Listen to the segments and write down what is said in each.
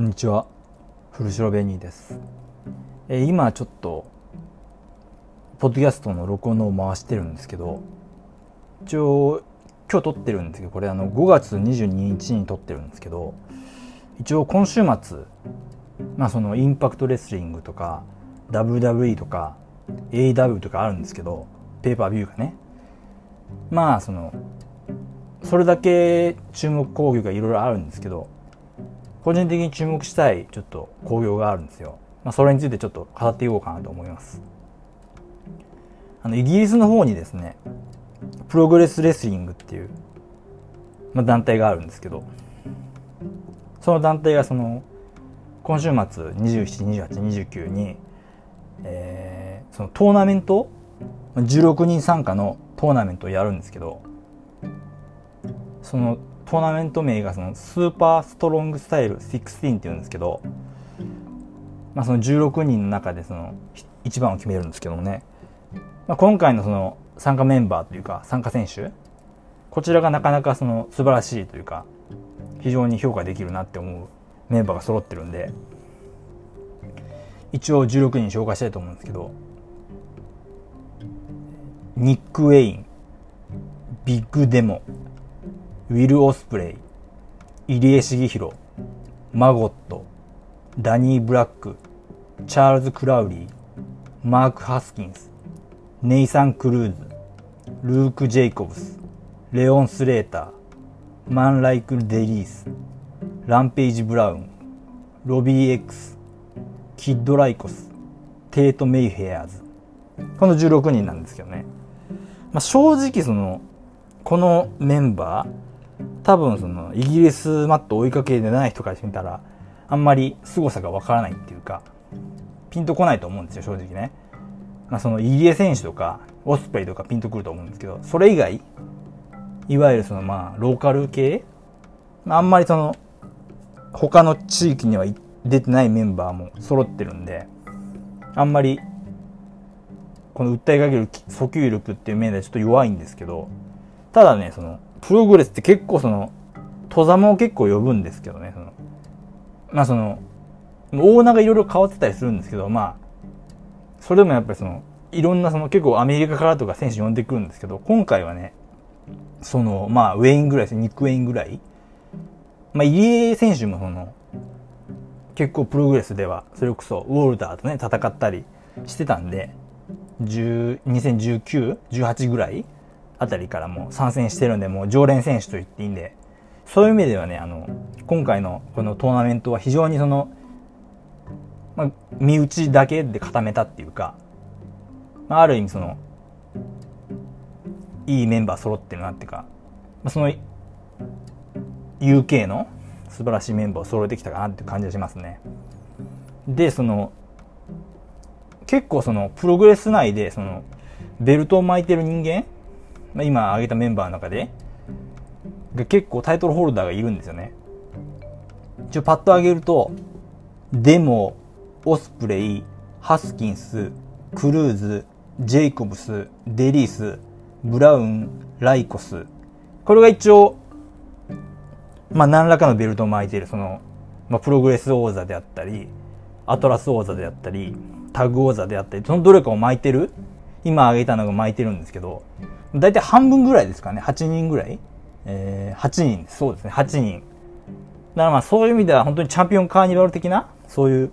こんにちは。古城ベニーです、え今ちょっとポッドキャストの録音を回してるんですけど一応今日撮ってるんですけどこれあの5月22日に撮ってるんですけど一応今週末まあそのインパクトレスリングとか WWE とか AW とかあるんですけどペーパービューがね。まあそのそれだけ注目興行がいろいろあるんですけど個人的に注目したいちょっと興行があるんですよ、まあ、それについてちょっと語っていこうかなと思います。あのイギリスの方にですねプログレスレスリングっていう、まあ、団体があるんですけどその団体がその今週末272829に、えーそのトーナメント16人参加のトーナメントをやるんですけどそのトーナメント名がそのスーパーストロングスタイル16っていうんですけど、まあ、その16人の中でその一番を決めるんですけどもね、まあ、今回のその参加メンバーというか参加選手こちらがなかなかその素晴らしいというか非常に評価できるなって思うメンバーが揃ってるんで一応16人紹介したいと思うんですけどニック・ウェインビッグ・デモウィル・オスプレイ、入江茂弘、マゴット、ダニー・ブラック、チャールズ・クラウリー、マーク・ハスキンス、ネイサン・クルーズ、ルーク・ジェイコブス、レオン・スレーター、マン・ライク・デリース、ランページ・ブラウン、ロビー・ X、キッド・ライコス、テート・メイフェアーズ。この16人なんですけどね。まあ、正直その、このメンバー、多分そのイギリスマット追いかけでない人からしてみたらあんまり凄さがわからないっていうかピンとこないと思うんですよ正直ね、まあ、その入江選手とかオスプレイとかピンとくると思うんですけどそれ以外いわゆるそのまあローカル系あんまりその他の地域には出てないメンバーも揃ってるんであんまりこの訴えかける訴求力っていう面ではちょっと弱いんですけどただねそのプログレスって結構その、戸ざも結構呼ぶんですけどね、その、まあその、オーナーがいろいろ変わってたりするんですけど、まあ、それでもやっぱりその、いろんなその結構アメリカからとか選手呼んでくるんですけど、今回はね、その、まあ、ウェインぐらいですね、ニック・ウェインぐらい。まあ、入江選手もその、結構プログレスでは、それこそウォルターとね、戦ったりしてたんで、10 2019、18ぐらいあたりからも参戦してるんで、もう常連選手と言っていいんで、そういう意味ではね、あの、今回のこのトーナメントは非常にその、まあ、身内だけで固めたっていうか、まあ、ある意味その、いいメンバー揃ってるなっていうか、まあ、その、UK の素晴らしいメンバーを揃えてきたかなっていう感じがしますね。で、その、結構その、プログレス内で、その、ベルトを巻いてる人間まあ、今挙げたメンバーの中で、結構タイトルホルダーがいるんですよね。一応パッと挙げると、デモ、オスプレイ、ハスキンス、クルーズ、ジェイコブス、デリース、ブラウン、ライコス。これが一応、まあ何らかのベルトを巻いている、その、まあプログレス王座であったり、アトラス王座であったり、タグ王座であったり、そのどれかを巻いてる今挙げたのが巻いてるんですけど、だいたい半分ぐらいですかね。8人ぐらいえー、8人。そうですね。8人。だからまあそういう意味では本当にチャンピオンカーニバル的な、そういう、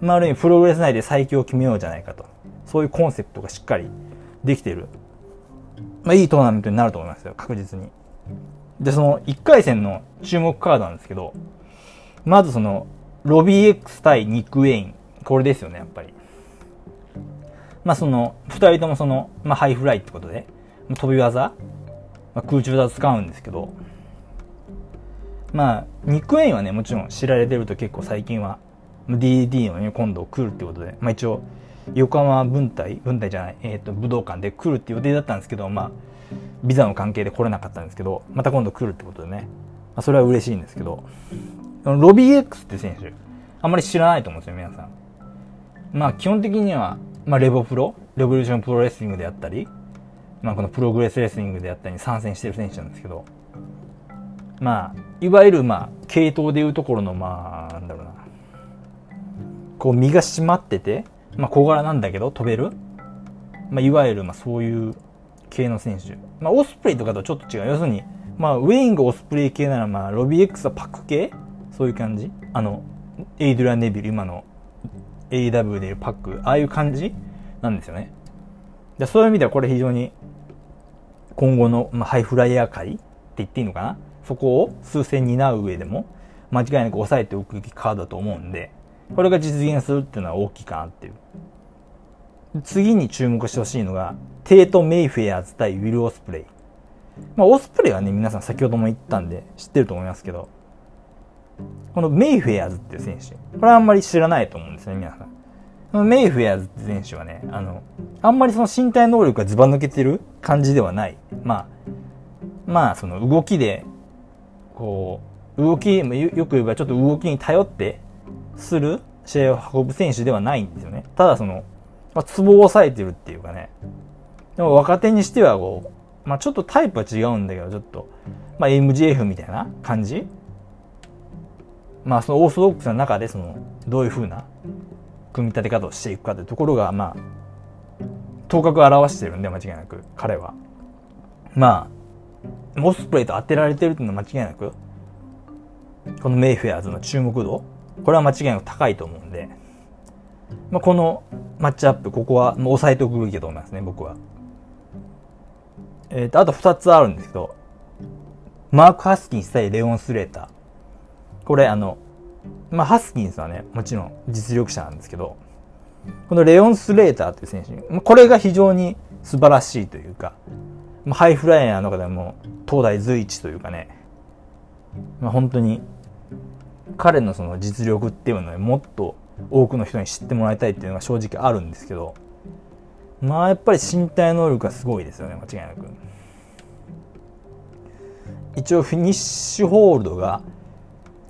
まあある意味プログレス内で最強を決めようじゃないかと。そういうコンセプトがしっかりできてる。まあいいトーナメントになると思いますよ。確実に。で、その1回戦の注目カードなんですけど、まずその、ロビー X 対ニック・ウェイン。これですよね、やっぱり。まあその、二人ともその、まあハイフライってことで、飛び技、まあ、空中技使うんですけど、まあ、ニック・ウェインはね、もちろん知られてると結構最近は、DD のね、今度来るってことで、まあ一応、横浜分隊、分隊じゃない、えっ、ー、と、武道館で来るって予定だったんですけど、まあ、ビザの関係で来れなかったんですけど、また今度来るってことでね、まあ、それは嬉しいんですけど、ロビー X って選手、あんまり知らないと思うんですよ、皆さん。まあ、基本的には、まあ、レボプロ、レボリューションプロレスリングであったり、まあ、このプログレスレスリングであったりに参戦してる選手なんですけど、まあ、いわゆるまあ、系統でいうところのまあ、なんだろうな。こう身が締まってて、まあ小柄なんだけど飛べる。まあいわゆるまあそういう系の選手。まあオスプレイとかとちょっと違う。要するに、まあウェインがオスプレイ系ならまあロビー X はパック系？そういう感じ？あの、エイドリアン・ネビル、今の AW でいうパック、ああいう感じ？なんですよね。でそういう意味ではこれ非常に今後の、まあ、ハイフライヤー界って言っていいのかな？そこを趨勢占う上でも間違いなく抑えておくべきカードだと思うんで、これが実現するっていうのは大きいかなっていう。次に注目してほしいのが、テート・メイフェアーズ対ウィル・オスプレイ。まあ、オスプレイはね、皆さん先ほども言ったんで知ってると思いますけど、このメイフェアーズっていう選手、これはあんまり知らないと思うんですね、皆さん。メイフェアズ選手はね、あの、あんまりその身体能力がずば抜けてる感じではない。まあ、まあ、その動きで、こう、動き、よく言えばちょっと動きに頼ってする試合を運ぶ選手ではないんですよね。ただその、まあ、ツボを抑えてるっていうかね。でも若手にしてはこう、まあちょっとタイプは違うんだけど、ちょっと、まあ MGF みたいな感じまあそのオーソドックスな中でその、どういう風な組み立て方をしていくかというところが、まあ、頭角を表してるんで、間違いなく、彼は。まあ、モスプレイと当てられてるっていうのは間違いなく、このメイフェアーズの注目度、これは間違いなく高いと思うんで、まあ、このマッチアップ、ここはもう押さえておくべきだと思いますね、僕は。えっ、ー、と、あと2つあるんですけど、マーク・ハスキンス対レオン・スレーター。これ、あの、まあ、ハスキンスはね、もちろん実力者なんですけど、このレオン・スレーターという選手、これが非常に素晴らしいというか、ハイフライヤーの中でも東大随一というかね、まあ、本当に彼のその実力っていうのはもっと多くの人に知ってもらいたいっていうのが正直あるんですけど、まあやっぱり身体能力がすごいですよね、間違いなく。一応フィニッシュホールドが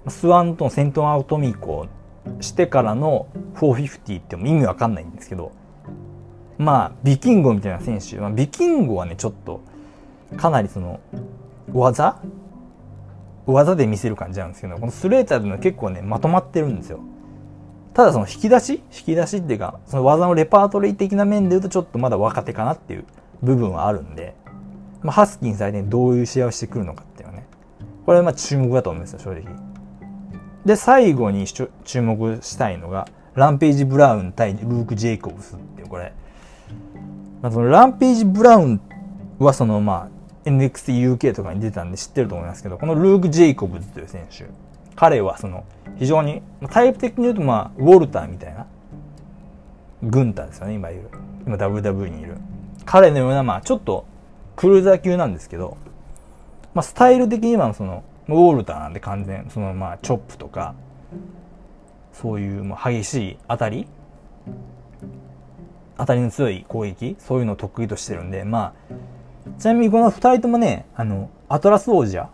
スワンとのセントアウトミークをしてからの450っても意味わかんないんですけど、まあ、ビキンゴみたいな選手、まあ、ビキンゴはね、ちょっと、かなりその、技？技で見せる感じなんですけど、このスレーターでの結構ね、まとまってるんですよ。ただその引き出し？引き出しっていうか、その技のレパートリー的な面で言うとちょっとまだ若手かなっていう部分はあるんで、まあ、ハスキン相手にどういう試合をしてくるのかっていうのはね、これはまあ注目だと思うんですよ、正直。で、最後に注目したいのが、ランページ・ブラウン対ルーク・ジェイコブスっていう、これ。まあ、そのランページ・ブラウンはそのまあ、NXTUK とかに出たんで知ってると思いますけど、このルーク・ジェイコブズという選手、彼はその、非常に、タイプ的に言うとまあ、ウォルターみたいな、軍隊ですよね、今いる。今 WW にいる。彼のような、まあ、ちょっと、クルーザー級なんですけど、まあ、スタイル的にはその、ウォルターなんで完全、そのまあチョップとか、そういうもう激しい当たり、当たりの強い攻撃、そういうのを得意としてるんで、まあ、ちなみにこの二人ともね、あの、アトラス王者、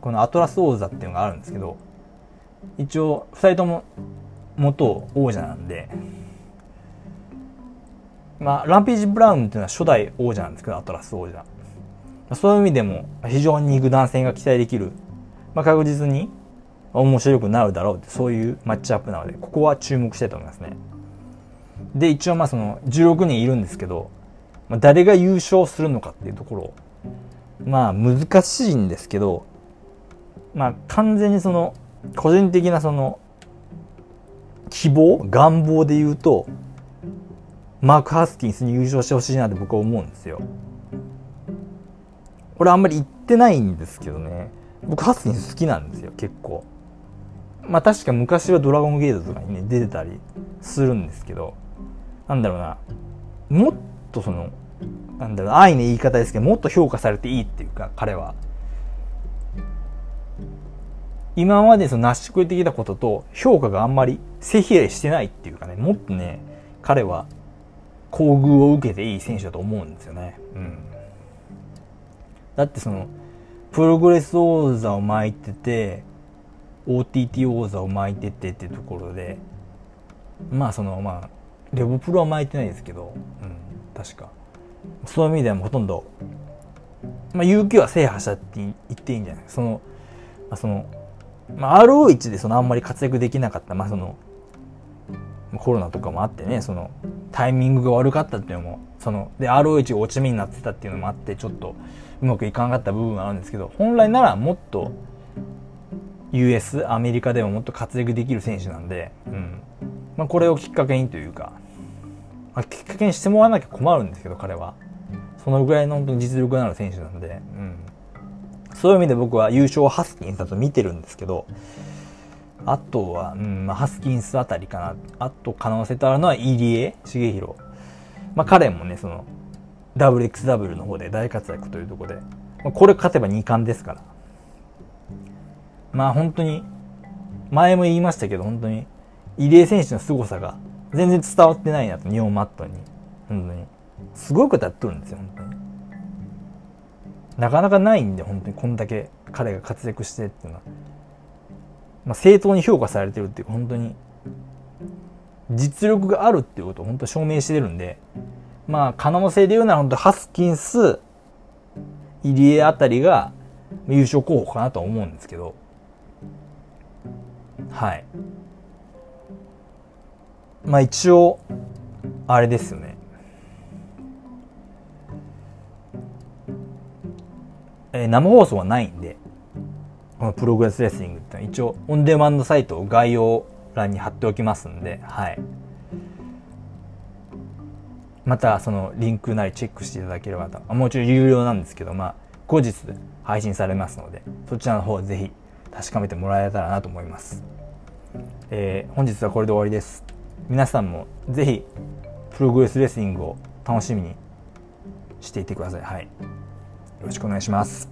このアトラス王座っていうのがあるんですけど、一応二人とも元王者なんで、まあ、ランページ・ブラウンっていうのは初代王者なんですけど、アトラス王者。そういう意味でも非常に肉弾戦が期待できるまあ、確実に面白くなるだろうってそういうマッチアップなのでここは注目したいと思いますね。で一応まあその16人いるんですけど、まあ、誰が優勝するのかっていうところまあ難しいんですけどまあ完全にその個人的なその希望願望で言うとマーク・ハスキンスに優勝してほしいなって僕は思うんですよ。これあんまり言ってないんですけどね。僕ハスキン好きなんですよ結構。まあ確か昔はドラゴンゲートとかにね出てたりするんですけどなんだろうな。もっとそのなんだろう愛の言い方ですけどもっと評価されていいっていうか彼は。今までその納得できたことと評価があんまり正比例してないっていうかねもっとね彼は厚遇を受けていい選手だと思うんですよね。うん。だってそのプログレス王座を巻いてて OTT 王座を巻いててっていうところでまあそのまあレボプロは巻いてないですけど、うん、確か。そういう意味ではほとんど、まあ、UQ は制覇したって言っていいんじゃない？そのまあ、その、まあ、RO1 でそのあんまり活躍できなかった、まあ、そのコロナとかもあってねそのタイミングが悪かったっていうのもそので RO1 が落ち目になってたっていうのもあってちょっとうまくいかなかった部分があるんですけど本来ならもっと US アメリカでももっと活躍できる選手なんで、うん。まあ、これをきっかけにというか、まあ、きっかけにしてもらわなきゃ困るんですけど彼は。そのぐらいの本当に実力のある選手なんで、うん、そういう意味で僕は優勝ハスキンスだと見てるんですけどあとは、うんまあ、ハスキンスあたりかなあと可能性とあるのは入江重弘まあ彼もねその WXW の方で大活躍というところで、まあ、これ勝てば2冠ですからまあ本当に、前も言いましたけど、本当に、入江選手の凄さが全然伝わってないなと、日本マットに。本当に。すごいことやっとるんですよ、本当に。なかなかないんで、本当にこんだけ彼が活躍してっていうのは。まあ、正当に評価されてるっていうか、本当に、実力があるっていうことを本当証明してるんで、まあ、可能性で言うなら本当ハスキンス、入江あたりが優勝候補かなと思うんですけど、はい。まあ一応あれですよね。えー、生放送はないんで。このプログレスレスリングってのは一応オンデマンドサイトを概要欄に貼っておきますんではいまたそのリンクなりチェックしていただければともうちろん有料なんですけどまあ後日配信されますのでそちらの方ぜひ確かめてもらえたらなと思いますえー、本日はこれで終わりです。皆さんもぜひ、プログレスレスリングを楽しみにしていてください。はい。よろしくお願いします。